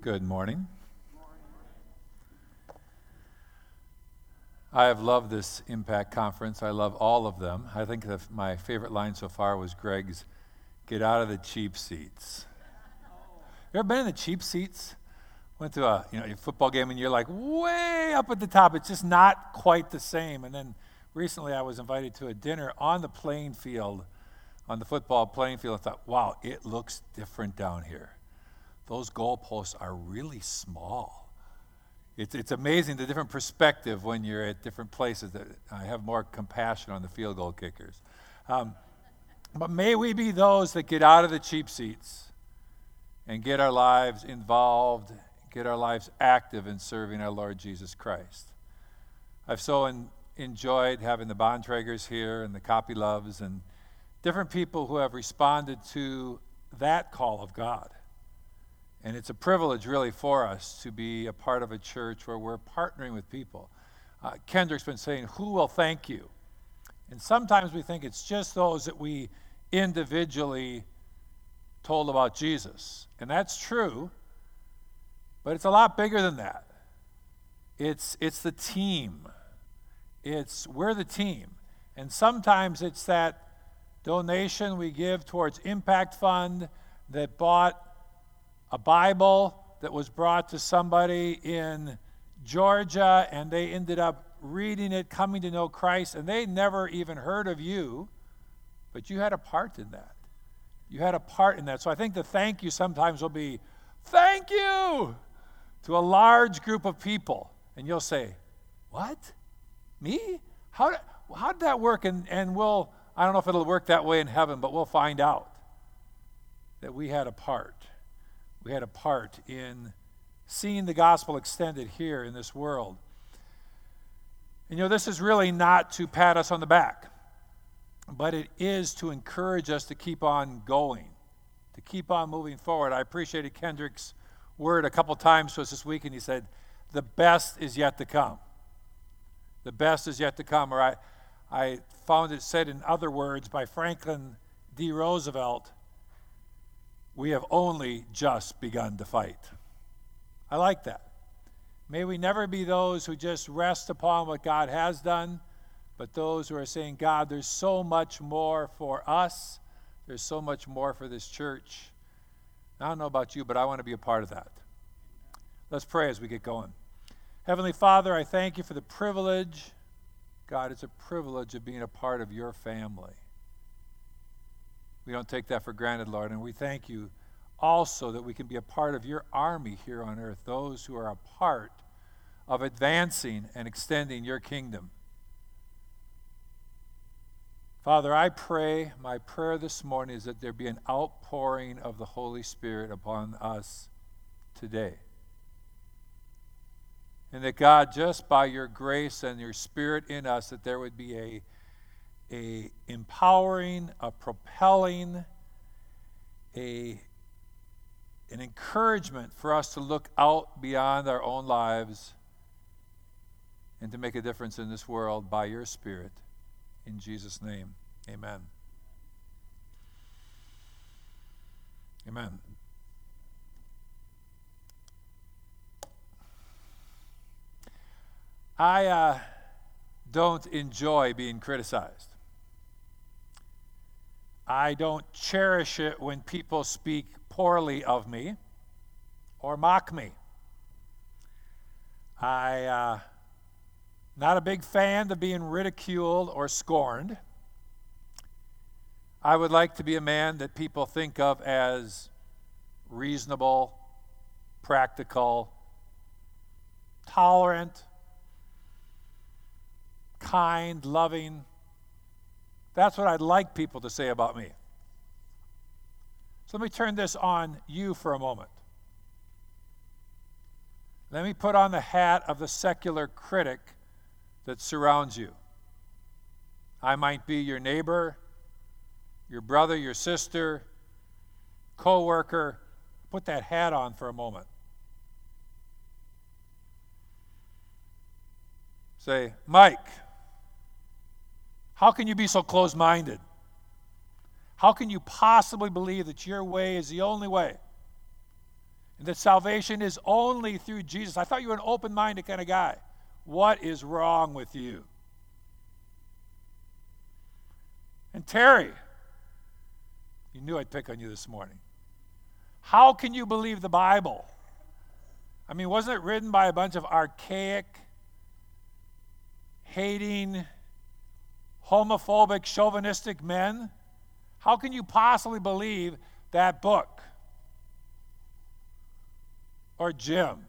Good morning. I have loved this Impact Conference. I love all of them. I think that my favorite line so far was Greg's get out of the cheap seats. You ever been in the cheap seats? Went to a you know a football game and you're like way up at the top. It's just not quite the same. And then recently I was invited to a dinner on the playing field, on the football playing field. I thought, wow, it looks different down here. Those goalposts are really small. It's, it's amazing the different perspective when you're at different places. That I have more compassion on the field goal kickers. Um, but may we be those that get out of the cheap seats and get our lives involved, get our lives active in serving our Lord Jesus Christ. I've so enjoyed having the Bontragers here and the Copy Loves and different people who have responded to that call of God. And it's a privilege, really, for us to be a part of a church where we're partnering with people. Uh, Kendrick's been saying, Who will thank you? And sometimes we think it's just those that we individually told about Jesus. And that's true, but it's a lot bigger than that. It's, it's the team. It's we're the team. And sometimes it's that donation we give towards Impact Fund that bought a Bible that was brought to somebody in Georgia and they ended up reading it, coming to know Christ, and they never even heard of you, but you had a part in that. You had a part in that. So I think the thank you sometimes will be, thank you to a large group of people. And you'll say, what? Me? How, how did that work? And, and we'll, I don't know if it'll work that way in heaven, but we'll find out that we had a part. We had a part in seeing the gospel extended here in this world. And you know, this is really not to pat us on the back, but it is to encourage us to keep on going, to keep on moving forward. I appreciated Kendrick's word a couple times to us this week, and he said, The best is yet to come. The best is yet to come. Or I, I found it said in other words by Franklin D. Roosevelt, We have only just begun to fight. I like that. May we never be those who just rest upon what God has done, but those who are saying, God, there's so much more for us, there's so much more for this church. I don't know about you, but I want to be a part of that. Let's pray as we get going. Heavenly Father, I thank you for the privilege. God, it's a privilege of being a part of your family. We don't take that for granted, Lord, and we thank you also that we can be a part of your army here on earth, those who are a part of advancing and extending your kingdom. Father, I pray, my prayer this morning is that there be an outpouring of the Holy Spirit upon us today. And that God, just by your grace and your spirit in us, that there would be a, a empowering, a propelling, a an encouragement for us to look out beyond our own lives and to make a difference in this world by your Spirit. In Jesus' name, amen. Amen. I uh, don't enjoy being criticized. I don't cherish it when people speak poorly of me or mock me. I uh, not a big fan of being ridiculed or scorned. I would like to be a man that people think of as reasonable, practical, tolerant, kind, loving. That's what I'd like people to say about me. So let me turn this on you for a moment. Let me put on the hat of the secular critic that surrounds you. I might be your neighbor, your brother, your sister, coworker. Put that hat on for a moment. Say, Mike, how can you be so close minded? How can you possibly believe that your way is the only way? And that salvation is only through Jesus. I thought you were an open minded kind of guy. What is wrong with you? And Terry, you knew I'd pick on you this morning. How can you believe the Bible? I mean, wasn't it written by a bunch of archaic, hating, homophobic, chauvinistic men? How can you possibly believe that book? Or Jim?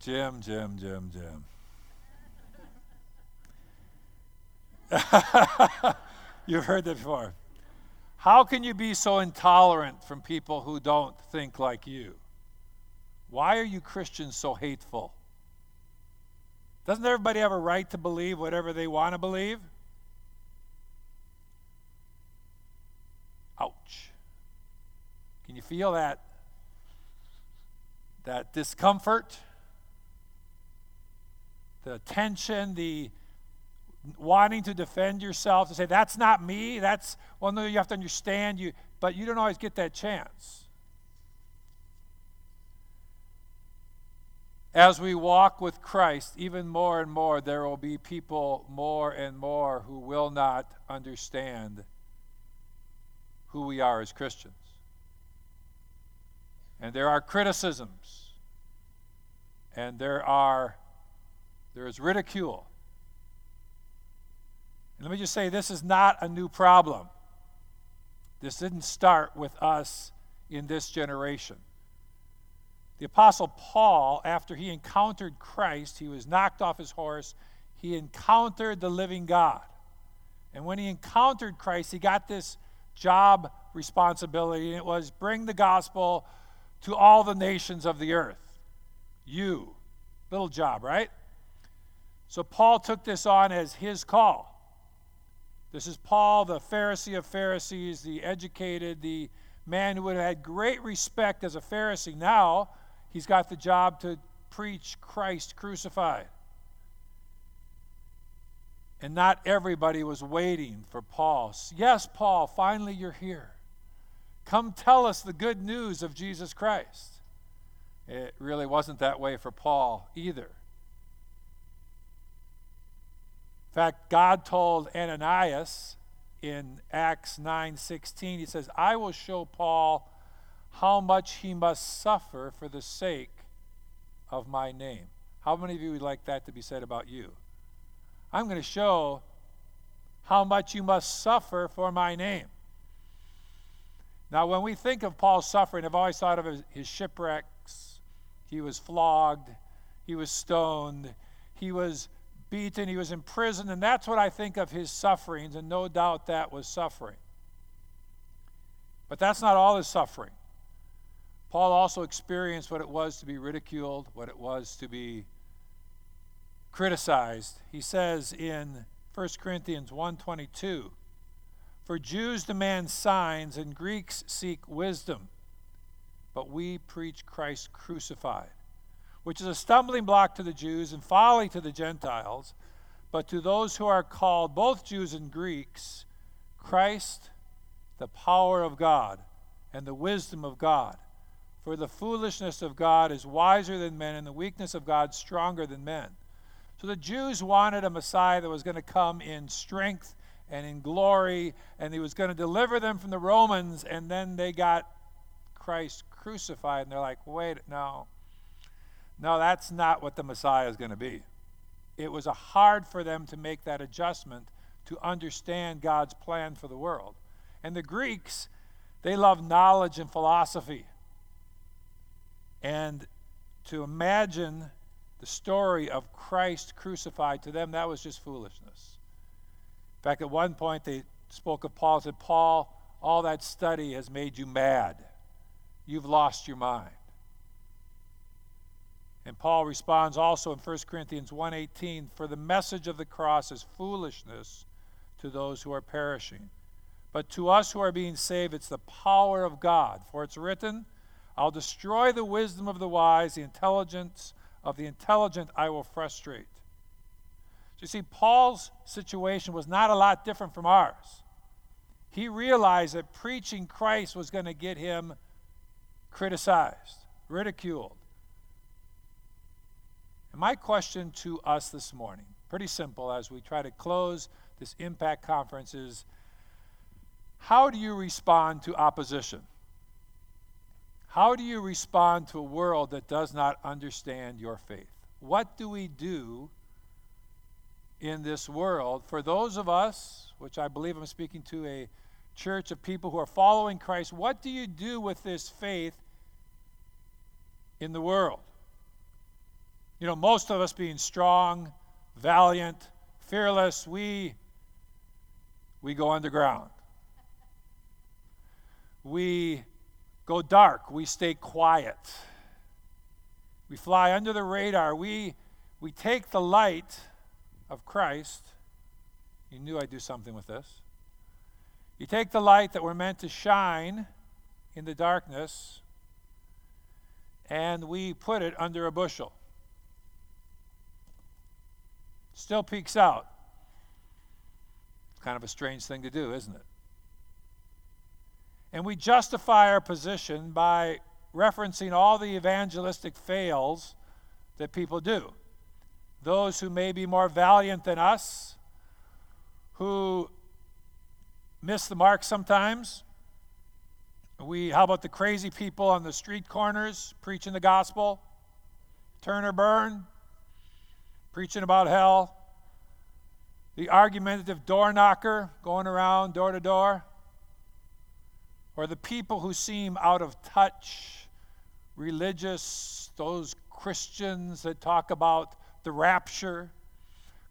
Jim, Jim, Jim, Jim. You've heard that before. How can you be so intolerant from people who don't think like you? Why are you Christians so hateful? Doesn't everybody have a right to believe whatever they want to believe? Ouch. Can you feel that that discomfort? The tension, the wanting to defend yourself, to say, that's not me, that's, well, no, you have to understand, you, but you don't always get that chance. As we walk with Christ, even more and more, there will be people more and more who will not understand who we are as Christians. And there are criticisms, and there are there is ridicule. And let me just say this is not a new problem. This didn't start with us in this generation. The Apostle Paul, after he encountered Christ, he was knocked off his horse, he encountered the living God. And when he encountered Christ, he got this job responsibility, and it was bring the gospel to all the nations of the earth. You. Little job, right? So Paul took this on as his call. This is Paul, the Pharisee of Pharisees, the educated, the man who would have had great respect as a Pharisee. Now he's got the job to preach Christ crucified. And not everybody was waiting for Paul. Yes, Paul, finally you're here. Come tell us the good news of Jesus Christ. It really wasn't that way for Paul either. In fact, God told Ananias in Acts 9:16, he says, "I will show Paul how much he must suffer for the sake of my name." How many of you would like that to be said about you? I'm going to show how much you must suffer for my name. Now, when we think of Paul's suffering, I've always thought of his, his shipwrecks. He was flogged, he was stoned, he was beaten, he was imprisoned, and that's what I think of his sufferings, and no doubt that was suffering. But that's not all his suffering. Paul also experienced what it was to be ridiculed, what it was to be criticized. He says in 1 Corinthians 1:22, "For Jews demand signs and Greeks seek wisdom, but we preach Christ crucified." which is a stumbling block to the Jews and folly to the Gentiles, but to those who are called, both Jews and Greeks, Christ, the power of God and the wisdom of God. For the foolishness of God is wiser than men, and the weakness of God stronger than men. So the Jews wanted a Messiah that was going to come in strength and in glory, and he was going to deliver them from the Romans, and then they got Christ crucified, and they're like, wait, no. No, that's not what the Messiah is going to be. It was hard for them to make that adjustment to understand God's plan for the world. And the Greeks, they love knowledge and philosophy. And to imagine the story of Christ crucified to them, that was just foolishness. In fact, at one point they spoke of Paul, and said, Paul, all that study has made you mad. You've lost your mind. And Paul responds also in 1 Corinthians 1:18, "For the message of the cross is foolishness to those who are perishing, but to us who are being saved it's the power of God. For it's written, I'll destroy the wisdom of the wise, the intelligence of the intelligent I will frustrate." You see, Paul's situation was not a lot different from ours. He realized that preaching Christ was going to get him criticized, ridiculed. And my question to us this morning, pretty simple as we try to close this impact conference, is how do you respond to opposition? How do you respond to a world that does not understand your faith? What do we do in this world for those of us, which I believe I'm speaking to a church of people who are following Christ? What do you do with this faith in the world? You know, most of us being strong, valiant, fearless, we we go underground. We go dark, we stay quiet. We fly under the radar. We we take the light of Christ. You knew I'd do something with this. You take the light that we're meant to shine in the darkness and we put it under a bushel still peeks out. Kind of a strange thing to do, isn't it? And we justify our position by referencing all the evangelistic fails that people do. Those who may be more valiant than us, who miss the mark sometimes. We, how about the crazy people on the street corners preaching the gospel? Turn or burn, preaching about hell, the argumentative door knocker going around door to door, or the people who seem out of touch, religious, those Christians that talk about the rapture,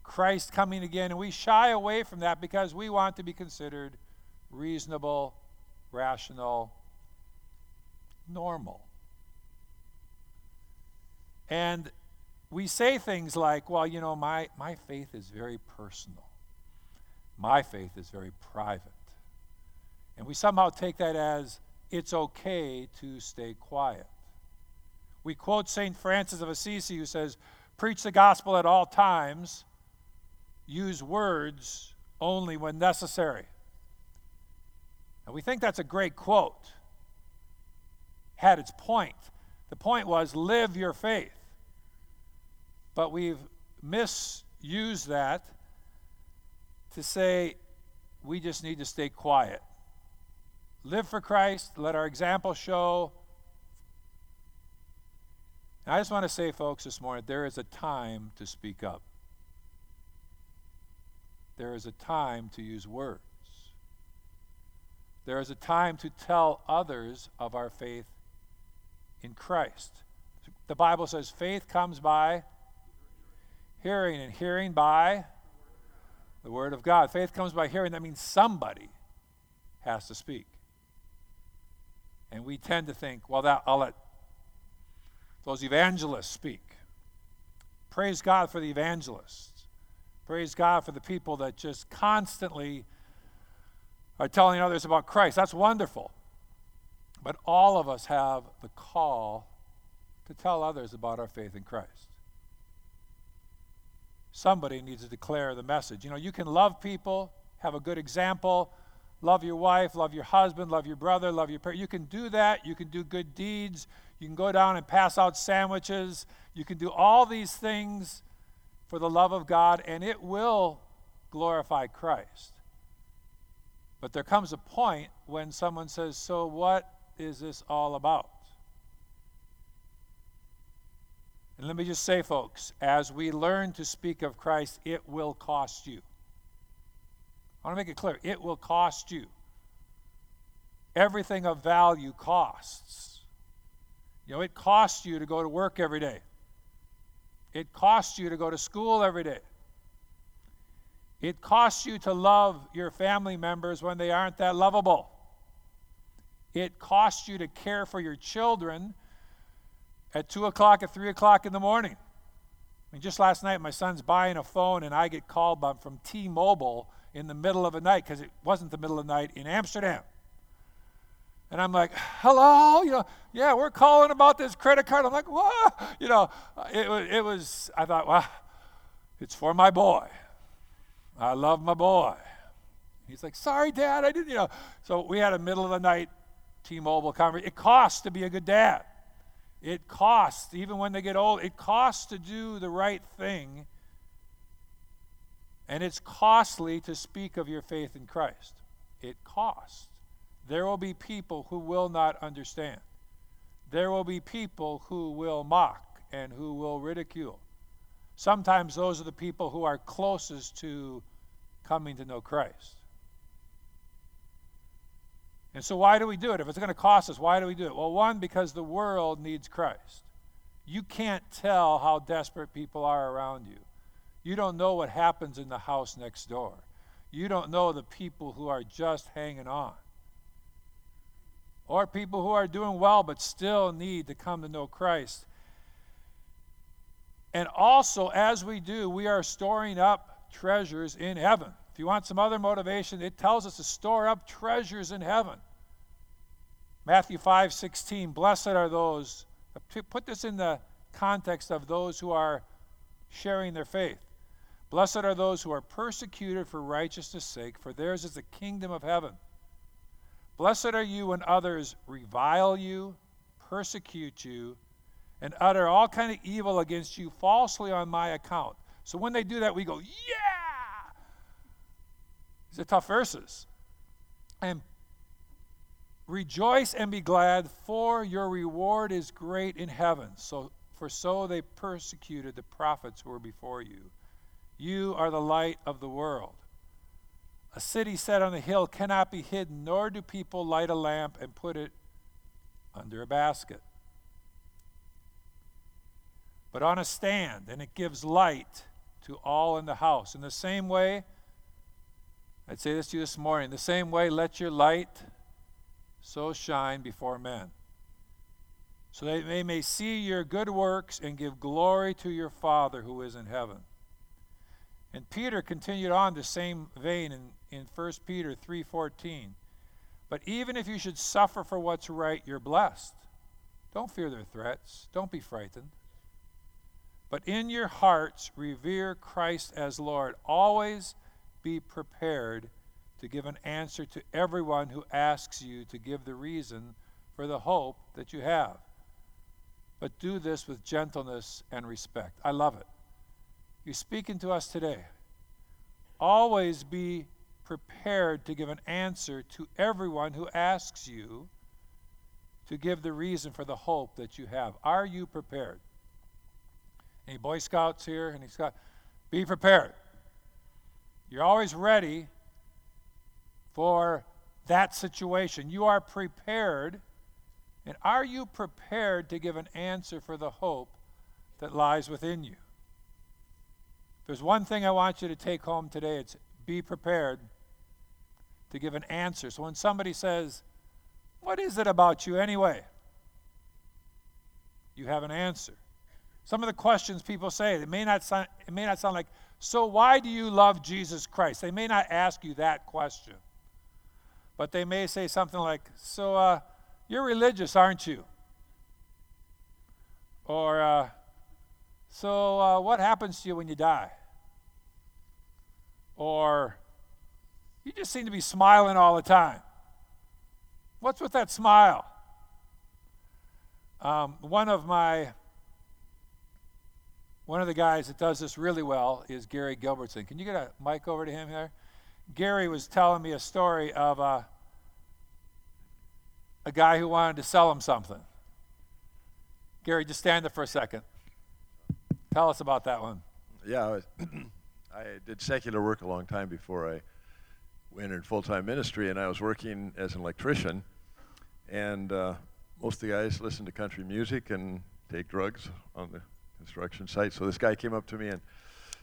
Christ coming again, and we shy away from that because we want to be considered reasonable, rational, normal. And we say things like, well, you know, my, my faith is very personal. My faith is very private. And we somehow take that as it's okay to stay quiet. We quote St. Francis of Assisi, who says, Preach the gospel at all times, use words only when necessary. And we think that's a great quote. Had its point. The point was live your faith. But we've misused that to say we just need to stay quiet. Live for Christ, let our example show. And I just want to say, folks, this morning, there is a time to speak up. There is a time to use words. There is a time to tell others of our faith in Christ. The Bible says faith comes by hearing, and hearing by the Word of God. Faith comes by hearing. That means somebody has to speak. And we tend to think, well, that I'll let those evangelists speak. Praise God for the evangelists. Praise God for the people that just constantly are telling others about Christ. That's wonderful. But all of us have the call to tell others about our faith in Christ. Somebody needs to declare the message. You know, you can love people, have a good example, love your wife, love your husband, love your brother, love your parent. You can do that. You can do good deeds. You can go down and pass out sandwiches. You can do all these things for the love of God, and it will glorify Christ. But there comes a point when someone says, So, what is this all about? And let me just say, folks, as we learn to speak of Christ, it will cost you. I want to make it clear it will cost you. Everything of value costs. You know, it costs you to go to work every day, it costs you to go to school every day. It costs you to love your family members when they aren't that lovable. It costs you to care for your children at 2 o'clock, at 3 o'clock in the morning. I mean, just last night, my son's buying a phone, and I get called from T Mobile in the middle of the night because it wasn't the middle of the night in Amsterdam. And I'm like, hello, you know, yeah, we're calling about this credit card. I'm like, what? You know, it, it was, I thought, well, it's for my boy. I love my boy. He's like, sorry, Dad, I didn't, you know. So we had a middle of the night T Mobile conversation. It costs to be a good dad. It costs, even when they get old, it costs to do the right thing. And it's costly to speak of your faith in Christ. It costs. There will be people who will not understand. There will be people who will mock and who will ridicule. Sometimes those are the people who are closest to coming to know Christ. And so, why do we do it? If it's going to cost us, why do we do it? Well, one, because the world needs Christ. You can't tell how desperate people are around you. You don't know what happens in the house next door. You don't know the people who are just hanging on. Or people who are doing well but still need to come to know Christ. And also, as we do, we are storing up treasures in heaven. If you want some other motivation, it tells us to store up treasures in heaven. Matthew 5 16, blessed are those, put this in the context of those who are sharing their faith. Blessed are those who are persecuted for righteousness' sake, for theirs is the kingdom of heaven. Blessed are you when others revile you, persecute you, and utter all kind of evil against you falsely on my account. So when they do that, we go, yeah! These are tough verses. And rejoice and be glad, for your reward is great in heaven. So, for so they persecuted the prophets who were before you. You are the light of the world. A city set on a hill cannot be hidden, nor do people light a lamp and put it under a basket, but on a stand, and it gives light to all in the house. In the same way, I'd say this to you this morning. The same way, let your light so shine before men, so that they may see your good works and give glory to your Father who is in heaven. And Peter continued on the same vein in, in 1 Peter 3:14. But even if you should suffer for what's right, you're blessed. Don't fear their threats. Don't be frightened. But in your hearts, revere Christ as Lord. Always be prepared to give an answer to everyone who asks you to give the reason for the hope that you have. But do this with gentleness and respect. I love it. You're speaking to us today. Always be prepared to give an answer to everyone who asks you to give the reason for the hope that you have. Are you prepared? Any Boy Scouts here? Any Scout? Be prepared. You're always ready for that situation. You are prepared. And are you prepared to give an answer for the hope that lies within you? There's one thing I want you to take home today, it's be prepared to give an answer. So when somebody says, What is it about you anyway? You have an answer. Some of the questions people say, it may not sound, it may not sound like, so why do you love Jesus Christ? They may not ask you that question. But they may say something like, so uh, you're religious, aren't you? Or, uh, so uh, what happens to you when you die? Or, you just seem to be smiling all the time. What's with that smile? Um, one of my one of the guys that does this really well is Gary Gilbertson. Can you get a mic over to him here? Gary was telling me a story of a, a guy who wanted to sell him something. Gary, just stand there for a second. Tell us about that one. Yeah, I, did secular work a long time before I entered full time ministry, and I was working as an electrician. And uh, most of the guys listen to country music and take drugs on the construction site. So this guy came up to me and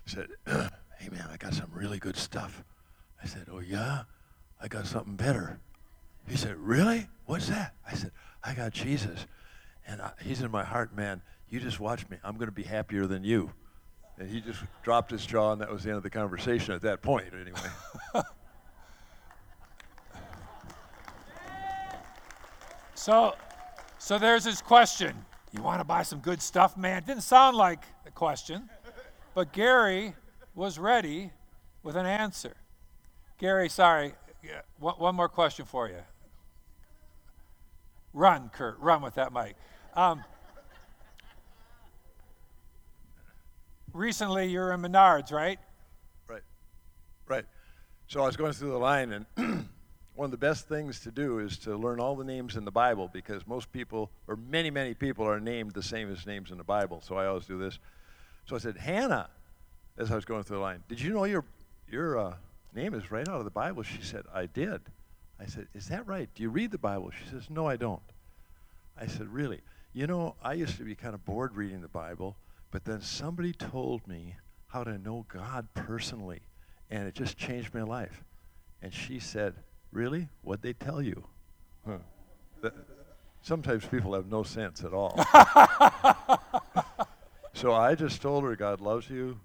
said, Hey man, I got some really good stuff. I said, Oh yeah? I got something better. He said, Really? What's that? I said, I got Jesus. And I, he's in my heart, man. You just watch me. I'm going to be happier than you. And he just dropped his jaw, and that was the end of the conversation at that point, anyway. so, so there's this question you want to buy some good stuff, man? Didn't sound like a question, but Gary was ready with an answer. Gary, sorry, one more question for you. Run, Kurt, run with that mic. Um, recently, you're in Menards, right? Right, right. So I was going through the line, and one of the best things to do is to learn all the names in the Bible because most people, or many, many people, are named the same as names in the Bible. So I always do this. So I said, Hannah, as I was going through the line, did you know your, your uh, name is right out of the Bible? She said, I did. I said, Is that right? Do you read the Bible? She says, No, I don't. I said, Really? You know, I used to be kind of bored reading the Bible, but then somebody told me how to know God personally, and it just changed my life. And she said, Really? What'd they tell you? Huh. That, sometimes people have no sense at all. so I just told her, God loves you.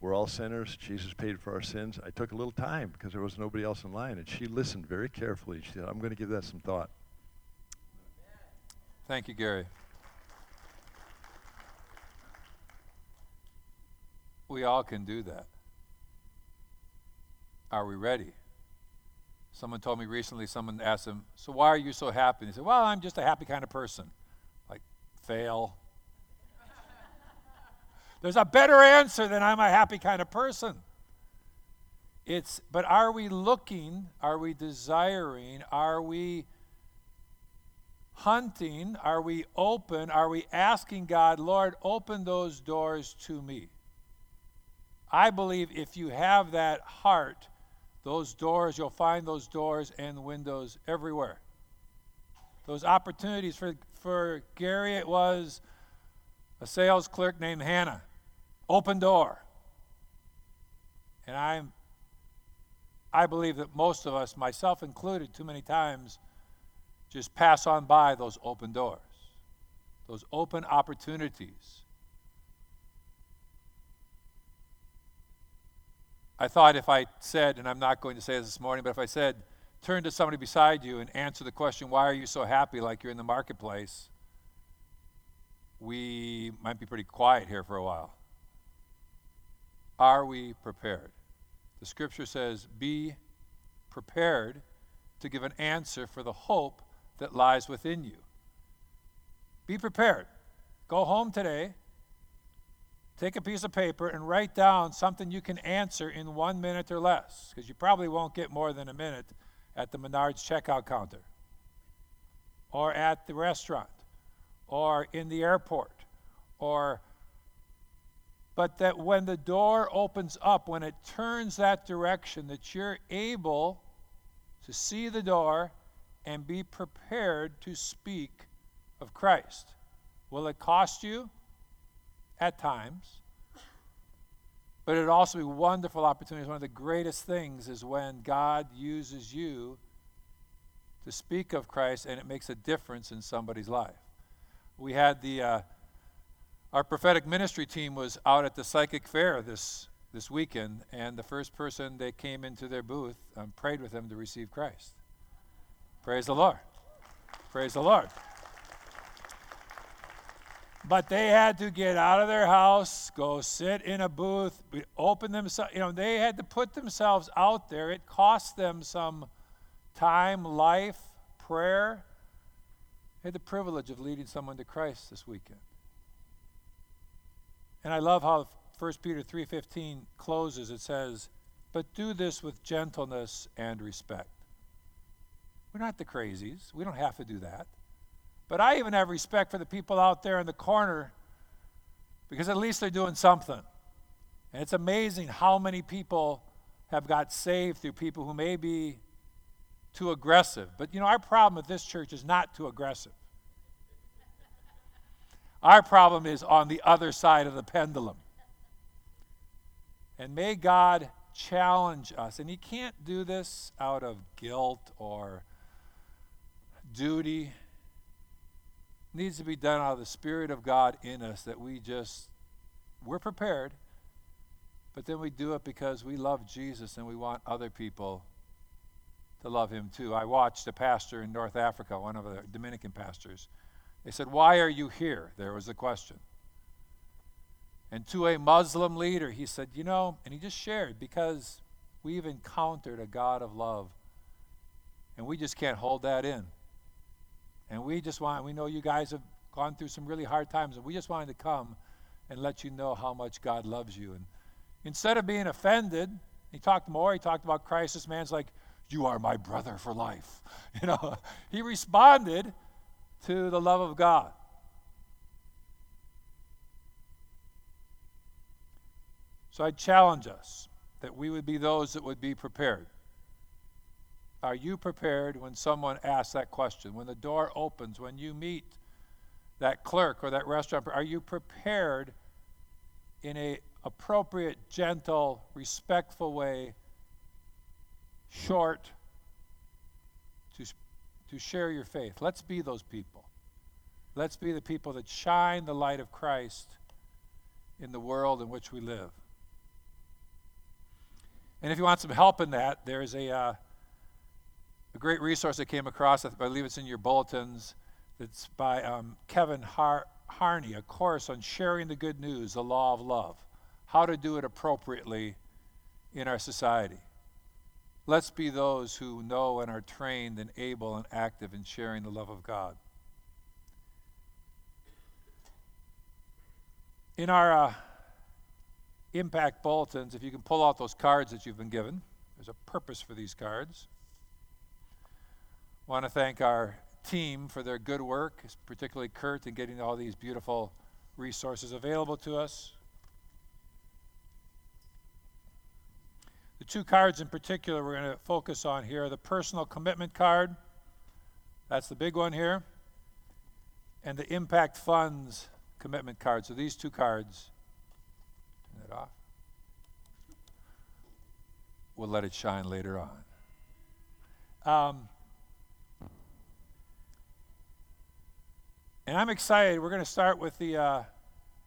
We're all sinners. Jesus paid for our sins. I took a little time because there was nobody else in line, and she listened very carefully. She said, I'm going to give that some thought. Thank you, Gary. We all can do that. Are we ready? Someone told me recently, someone asked him, So why are you so happy? And he said, Well, I'm just a happy kind of person. Like, fail. There's a better answer than I'm a happy kind of person. It's, but are we looking? Are we desiring? Are we hunting? Are we open? Are we asking God, Lord, open those doors to me? I believe if you have that heart, those doors, you'll find those doors and windows everywhere. Those opportunities for, for Gary, it was a sales clerk named Hannah. Open door. And I'm I believe that most of us, myself included, too many times just pass on by those open doors, those open opportunities. I thought if I said, and I'm not going to say this this morning, but if I said, turn to somebody beside you and answer the question, why are you so happy like you're in the marketplace? We might be pretty quiet here for a while. Are we prepared? The scripture says, be prepared to give an answer for the hope that lies within you. Be prepared. Go home today, take a piece of paper, and write down something you can answer in one minute or less, because you probably won't get more than a minute at the Menards checkout counter, or at the restaurant, or in the airport, or but that when the door opens up, when it turns that direction, that you're able to see the door and be prepared to speak of Christ. Will it cost you? At times. But it also be wonderful opportunities. One of the greatest things is when God uses you to speak of Christ and it makes a difference in somebody's life. We had the uh, our prophetic ministry team was out at the psychic fair this this weekend, and the first person that came into their booth um, prayed with them to receive Christ. Praise the Lord. Praise the Lord. But they had to get out of their house, go sit in a booth, open themselves. You know, they had to put themselves out there. It cost them some time, life, prayer. I had the privilege of leading someone to Christ this weekend. And I love how 1 Peter 3:15 closes. It says, "But do this with gentleness and respect." We're not the crazies. We don't have to do that. But I even have respect for the people out there in the corner because at least they're doing something. And it's amazing how many people have got saved through people who may be too aggressive. But you know, our problem with this church is not too aggressive. Our problem is on the other side of the pendulum. And may God challenge us. And He can't do this out of guilt or duty needs to be done out of the Spirit of God in us that we just, we're prepared, but then we do it because we love Jesus and we want other people to love him too. I watched a pastor in North Africa, one of the Dominican pastors. They said, Why are you here? There was a question. And to a Muslim leader, he said, You know, and he just shared, because we've encountered a God of love, and we just can't hold that in. And we just want, we know you guys have gone through some really hard times, and we just wanted to come and let you know how much God loves you. And instead of being offended, he talked more. He talked about Christ. This man's like, You are my brother for life. You know, he responded to the love of God. So I challenge us that we would be those that would be prepared. Are you prepared when someone asks that question? When the door opens, when you meet that clerk or that restaurant, are you prepared in a appropriate, gentle, respectful way, short, to, to share your faith? Let's be those people. Let's be the people that shine the light of Christ in the world in which we live. And if you want some help in that, there's a, uh, a great resource I came across. I believe it's in your bulletins. It's by um, Kevin Har- Harney, a course on sharing the good news, the law of love, how to do it appropriately in our society. Let's be those who know and are trained and able and active in sharing the love of God. In our uh, impact bulletins, if you can pull out those cards that you've been given, there's a purpose for these cards. Want to thank our team for their good work, particularly Kurt in getting all these beautiful resources available to us. The two cards in particular we're going to focus on here are the personal commitment card, that's the big one here, and the impact funds commitment card. So these two cards turn it off. We'll let it shine later on. Um, and I'm excited. We're going to start with the uh,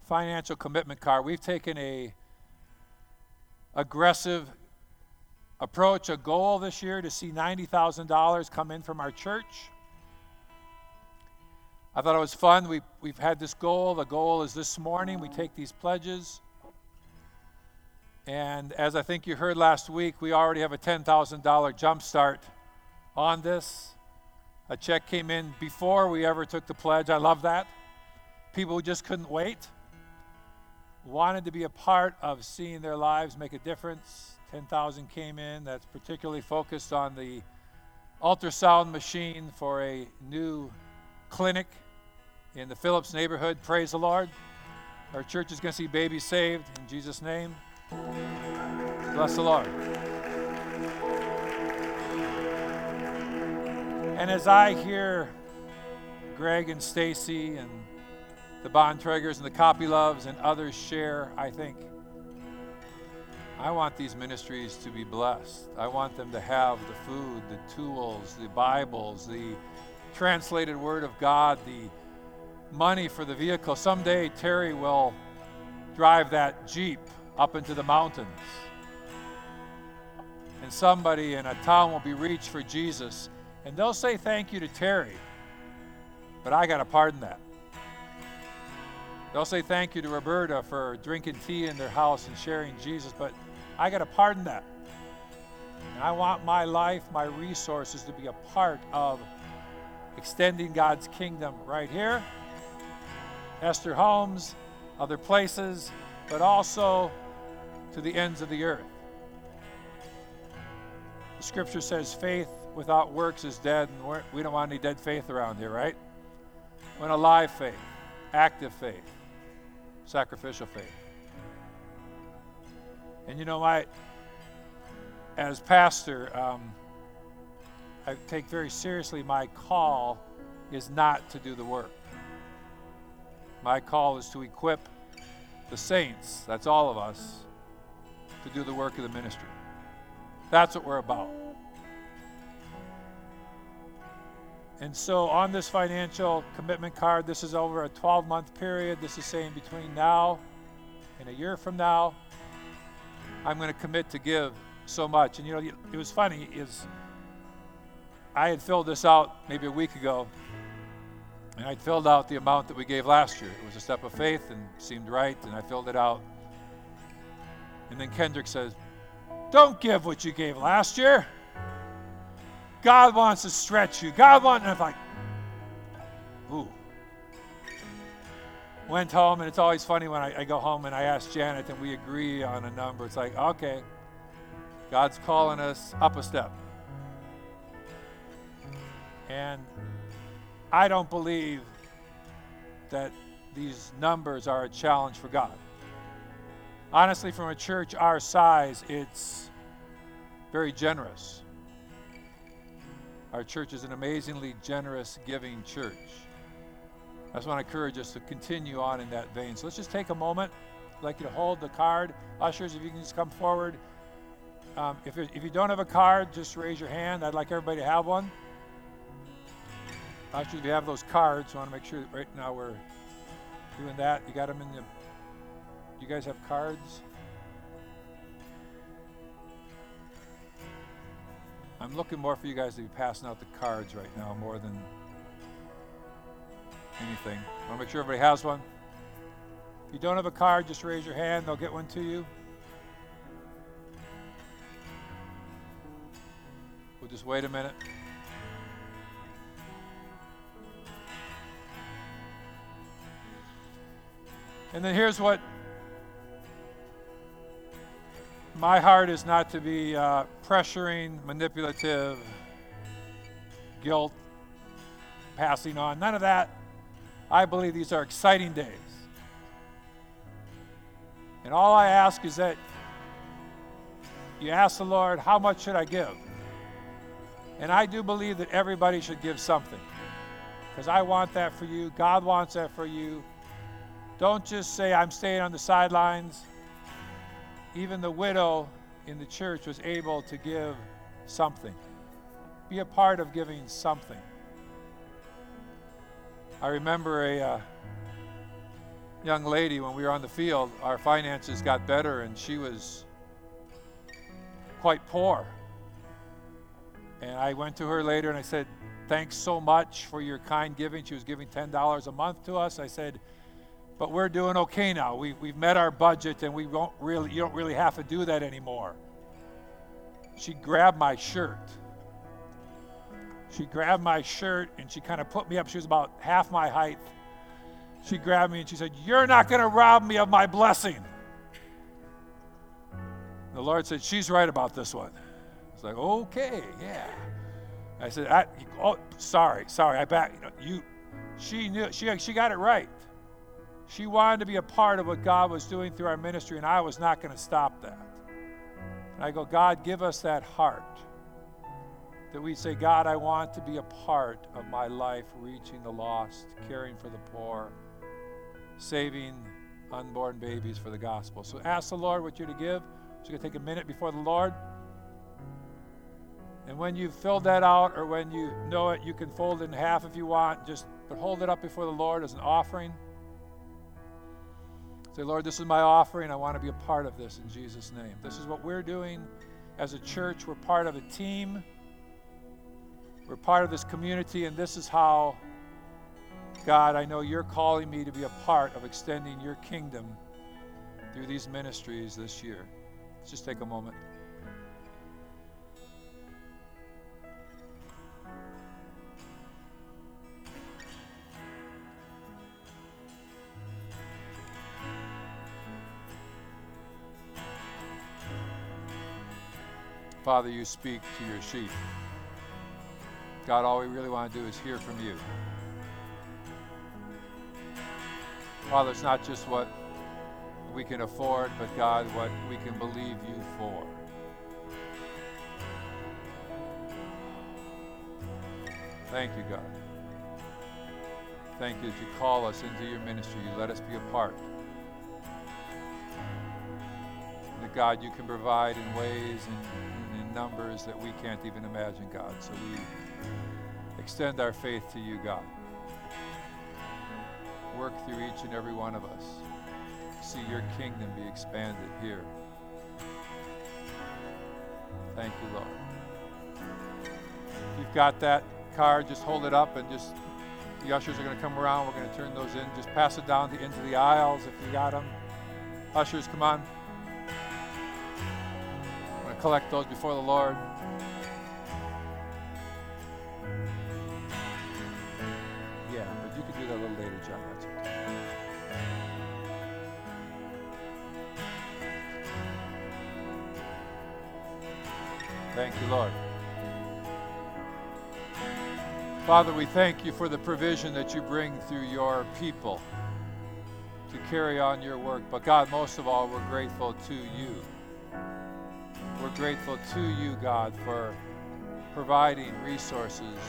financial commitment card. We've taken a aggressive approach, a goal this year to see $90,000 come in from our church. I thought it was fun. We, we've had this goal. The goal is this morning we take these pledges. And as I think you heard last week, we already have a $10,000 jump start on this. A check came in before we ever took the pledge. I love that. People just couldn't wait, wanted to be a part of seeing their lives make a difference. 10,000 came in. That's particularly focused on the ultrasound machine for a new clinic in the Phillips neighborhood. Praise the Lord. Our church is going to see babies saved in Jesus' name. Bless the Lord. And as I hear Greg and Stacy and the Bontragers and the Copy Loves and others share, I think I want these ministries to be blessed. I want them to have the food, the tools, the Bibles, the translated Word of God, the money for the vehicle. Someday Terry will drive that Jeep up into the mountains. And somebody in a town will be reached for Jesus, and they'll say thank you to Terry, but I got to pardon that. They'll say thank you to Roberta for drinking tea in their house and sharing Jesus, but I got to pardon that. And I want my life, my resources to be a part of extending God's kingdom right here, Esther Homes, other places, but also to the ends of the earth. The scripture says faith without works is dead, and we don't want any dead faith around here, right? We want a live faith, active faith, sacrificial faith. And you know, I, as pastor, um, I take very seriously my call is not to do the work. My call is to equip the saints, that's all of us, to do the work of the ministry. That's what we're about. And so on this financial commitment card, this is over a 12 month period. This is saying between now and a year from now, I'm going to commit to give so much. And you know, it was funny is I had filled this out maybe a week ago, and I'd filled out the amount that we gave last year. It was a step of faith and seemed right, and I filled it out. And then Kendrick says, Don't give what you gave last year. God wants to stretch you. God wants, and like, Ooh. Went home, and it's always funny when I, I go home and I ask Janet and we agree on a number. It's like, okay, God's calling us up a step. And I don't believe that these numbers are a challenge for God. Honestly, from a church our size, it's very generous. Our church is an amazingly generous, giving church. I just want to encourage us to continue on in that vein. So let's just take a moment. I'd like you to hold the card. Ushers, if you can just come forward. Um, if, if you don't have a card, just raise your hand. I'd like everybody to have one. Ushers, if you have those cards, I want to make sure that right now we're doing that. You got them in the. You guys have cards? I'm looking more for you guys to be passing out the cards right now more than anything. I want to make sure everybody has one. If you don't have a card, just raise your hand. They'll get one to you. We'll just wait a minute. And then here's what my heart is not to be uh, pressuring, manipulative, guilt, passing on. None of that. I believe these are exciting days. And all I ask is that you ask the Lord, how much should I give? And I do believe that everybody should give something. Because I want that for you. God wants that for you. Don't just say, I'm staying on the sidelines. Even the widow in the church was able to give something. Be a part of giving something. I remember a uh, young lady when we were on the field, our finances got better and she was quite poor. And I went to her later and I said, Thanks so much for your kind giving. She was giving $10 a month to us. I said, but we're doing okay now. We, we've met our budget and we won't really, you don't really have to do that anymore. She grabbed my shirt. She grabbed my shirt and she kind of put me up. She was about half my height. She grabbed me and she said, You're not going to rob me of my blessing. The Lord said, She's right about this one. It's like, okay, yeah. I said, I, oh, sorry, sorry. I back. You, know, you, she knew. She she got it right. She wanted to be a part of what God was doing through our ministry, and I was not going to stop that. And I go, God, give us that heart that we say, God, I want to be a part of my life reaching the lost, caring for the poor, saving unborn babies for the gospel. So ask the Lord what you're to give. So going to take a minute before the Lord. And when you've filled that out, or when you know it, you can fold it in half if you want. Just but hold it up before the Lord as an offering. Say, Lord, this is my offering. I want to be a part of this in Jesus' name. This is what we're doing as a church. We're part of a team, we're part of this community, and this is how, God, I know you're calling me to be a part of extending your kingdom through these ministries this year. Let's just take a moment. Father, you speak to your sheep. God, all we really want to do is hear from you. Father, it's not just what we can afford, but God, what we can believe you for. Thank you, God. Thank you that you call us into your ministry. You let us be a part. That God, you can provide in ways and numbers that we can't even imagine, God. So we extend our faith to you, God. Work through each and every one of us. See your kingdom be expanded here. Thank you, Lord. If you've got that card, just hold it up and just the ushers are going to come around. We're going to turn those in. Just pass it down to, into the aisles if you got them. Ushers, come on collect those before the Lord. Yeah, but you could do that a little later, John. That's okay. Thank you, Lord. Father, we thank you for the provision that you bring through your people to carry on your work. But God, most of all, we're grateful to you. We're grateful to you, God, for providing resources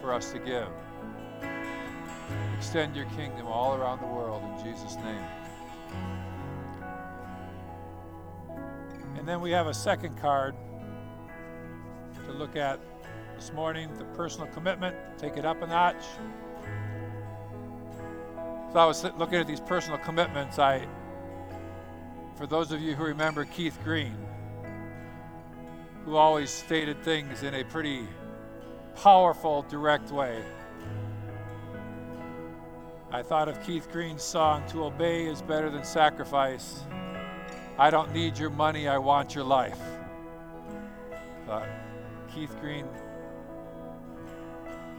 for us to give. Extend your kingdom all around the world in Jesus' name. And then we have a second card to look at this morning the personal commitment, take it up a notch. So I was looking at these personal commitments. I, for those of you who remember Keith Green, who always stated things in a pretty powerful, direct way. I thought of Keith Green's song, To Obey is Better Than Sacrifice. I don't need your money, I want your life. Uh, Keith Green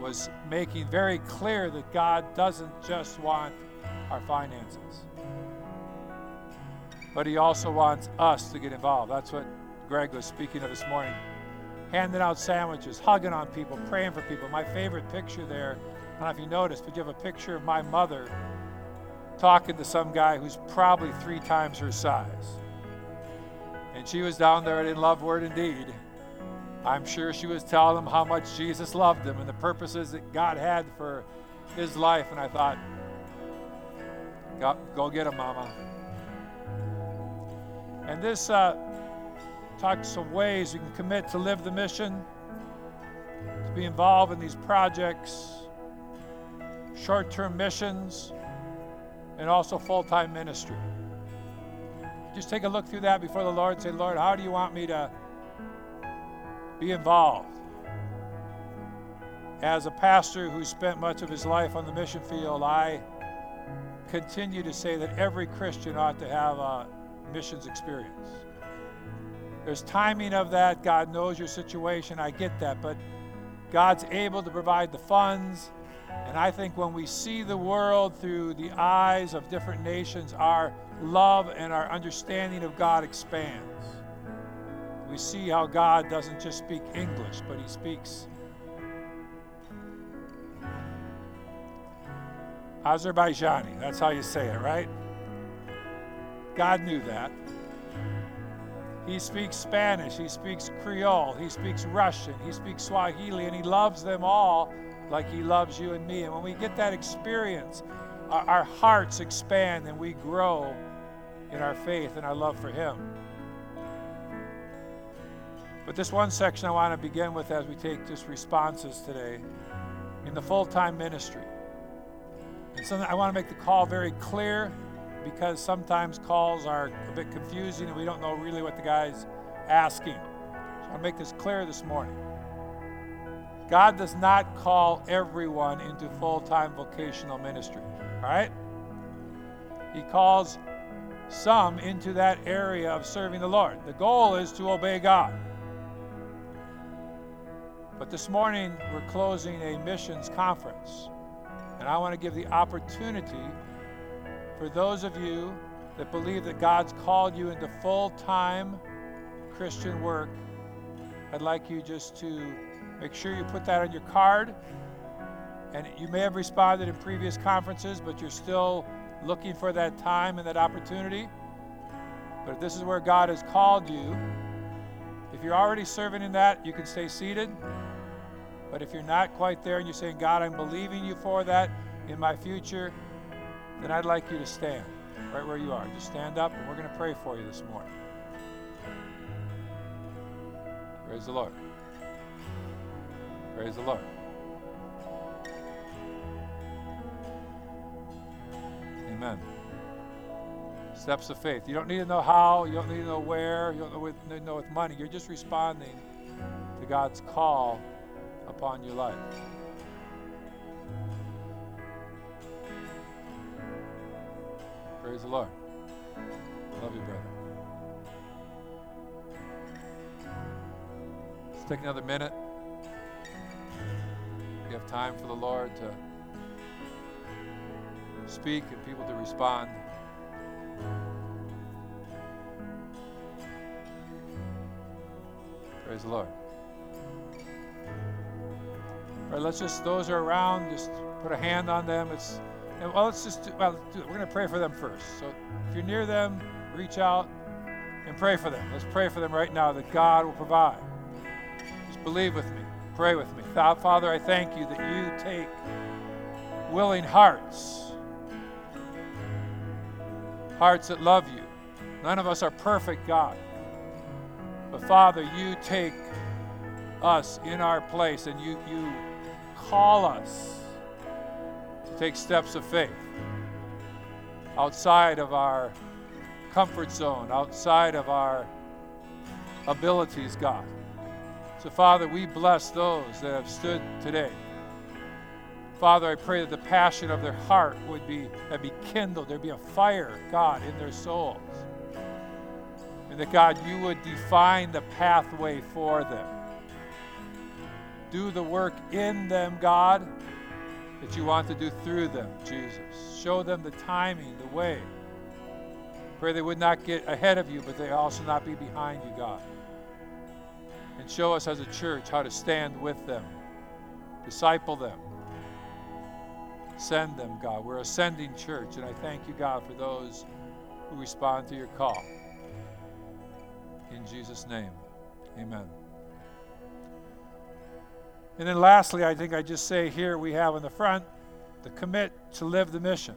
was making very clear that God doesn't just want our finances, but He also wants us to get involved. That's what Greg was speaking of this morning. Handing out sandwiches, hugging on people, praying for people. My favorite picture there, I don't know if you noticed, but you have a picture of my mother talking to some guy who's probably three times her size. And she was down there in Love Word Indeed I'm sure she was telling him how much Jesus loved him and the purposes that God had for his life. And I thought, go, go get him, Mama. And this uh, talks of ways we can commit to live the mission, to be involved in these projects, short term missions, and also full time ministry. Just take a look through that before the Lord and say, Lord, how do you want me to? Be involved. As a pastor who spent much of his life on the mission field, I continue to say that every Christian ought to have a missions experience. There's timing of that. God knows your situation. I get that. But God's able to provide the funds. And I think when we see the world through the eyes of different nations, our love and our understanding of God expands we see how God doesn't just speak English, but He speaks Azerbaijani. That's how you say it, right? God knew that. He speaks Spanish, he speaks Creole, he speaks Russian, he speaks Swahili, and he loves them all like he loves you and me. And when we get that experience, our, our hearts expand and we grow in our faith and our love for him. But this one section I want to begin with as we take just responses today in the full time ministry. And so I want to make the call very clear because sometimes calls are a bit confusing and we don't know really what the guy's asking. So I'll make this clear this morning. God does not call everyone into full time vocational ministry, all right? He calls some into that area of serving the Lord. The goal is to obey God. But this morning, we're closing a missions conference. And I want to give the opportunity for those of you that believe that God's called you into full time Christian work. I'd like you just to make sure you put that on your card. And you may have responded in previous conferences, but you're still looking for that time and that opportunity. But if this is where God has called you, if you're already serving in that, you can stay seated. But if you're not quite there and you're saying, God, I'm believing you for that in my future, then I'd like you to stand right where you are. Just stand up and we're going to pray for you this morning. Praise the Lord. Praise the Lord. Amen. Steps of faith. You don't need to know how, you don't need to know where, you don't need to know with money. You're just responding to God's call upon your life. Praise the Lord. Love you, brother. Let's take another minute. We have time for the Lord to speak and people to respond. Praise the Lord. All right, let's just, those are around, just put a hand on them. It's, and, well, let's just, do, well, do we're going to pray for them first. So if you're near them, reach out and pray for them. Let's pray for them right now that God will provide. Just believe with me. Pray with me. Father, I thank you that you take willing hearts, hearts that love you. None of us are perfect, God. But Father, you take us in our place and you, you call us take steps of faith outside of our comfort zone, outside of our abilities, God. So, Father, we bless those that have stood today. Father, I pray that the passion of their heart would be, that be kindled. There'd be a fire, God, in their souls. And that, God, you would define the pathway for them. Do the work in them, God, that you want to do through them, Jesus. Show them the timing, the way. Pray they would not get ahead of you, but they also not be behind you, God. And show us as a church how to stand with them, disciple them, send them, God. We're a sending church, and I thank you, God, for those who respond to your call. In Jesus' name, amen. And then lastly, I think I just say here we have in the front the commit to live the mission.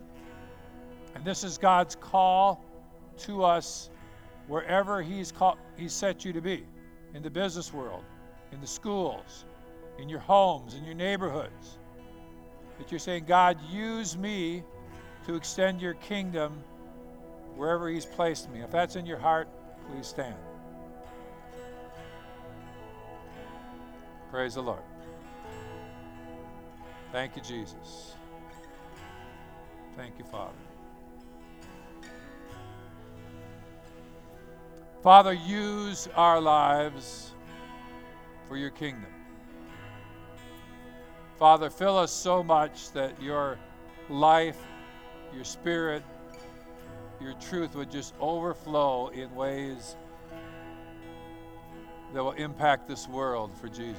And this is God's call to us wherever He's, called, he's set you to be in the business world, in the schools, in your homes, in your neighborhoods. That you're saying, God, use me to extend your kingdom wherever He's placed me. If that's in your heart, please stand. Praise the Lord. Thank you, Jesus. Thank you, Father. Father, use our lives for your kingdom. Father, fill us so much that your life, your spirit, your truth would just overflow in ways that will impact this world for Jesus.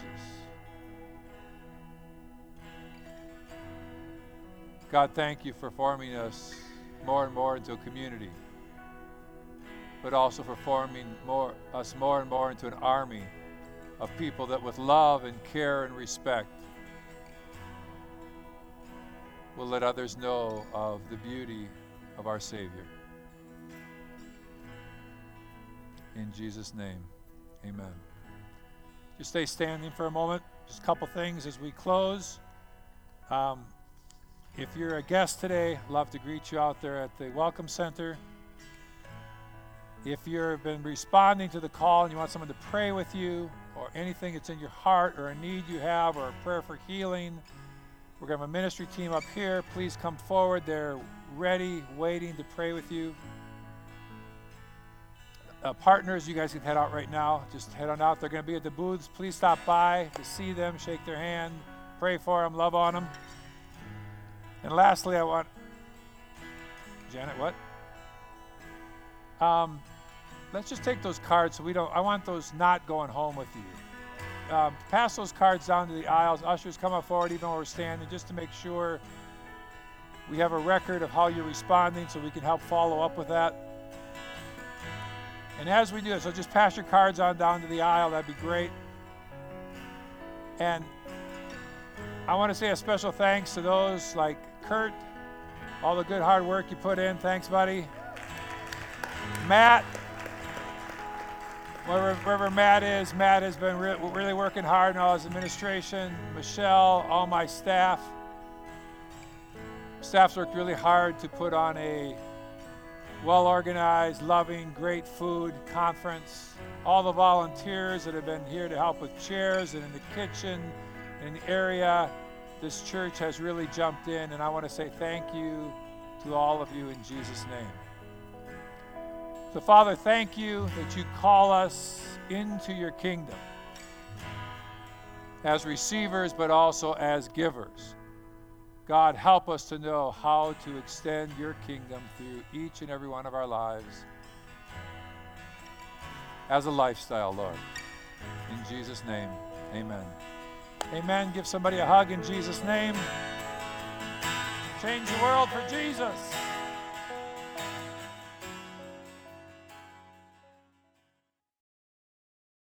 God, thank you for forming us more and more into a community, but also for forming more, us more and more into an army of people that, with love and care and respect, will let others know of the beauty of our Savior. In Jesus' name, amen. Just stay standing for a moment. Just a couple things as we close. Um, if you're a guest today, love to greet you out there at the Welcome Center. If you've been responding to the call and you want someone to pray with you, or anything that's in your heart, or a need you have, or a prayer for healing, we're going to have a ministry team up here. Please come forward. They're ready, waiting to pray with you. Uh, partners, you guys can head out right now. Just head on out. They're going to be at the booths. Please stop by to see them, shake their hand, pray for them, love on them. And lastly, I want Janet, what? Um, let's just take those cards so we don't. I want those not going home with you. Um, pass those cards down to the aisles. Ushers, come up forward, even while we're standing, just to make sure we have a record of how you're responding, so we can help follow up with that. And as we do this, so just pass your cards on down to the aisle. That'd be great. And I want to say a special thanks to those like Kurt, all the good hard work you put in. Thanks, buddy. Matt, wherever, wherever Matt is, Matt has been re- really working hard in all his administration. Michelle, all my staff. Staff's worked really hard to put on a well organized, loving, great food conference. All the volunteers that have been here to help with chairs and in the kitchen, in the area this church has really jumped in, and I want to say thank you to all of you in Jesus' name. So, Father, thank you that you call us into your kingdom as receivers, but also as givers. God, help us to know how to extend your kingdom through each and every one of our lives as a lifestyle, Lord. In Jesus' name, amen. Amen. Give somebody a hug in Jesus' name. Change the world for Jesus.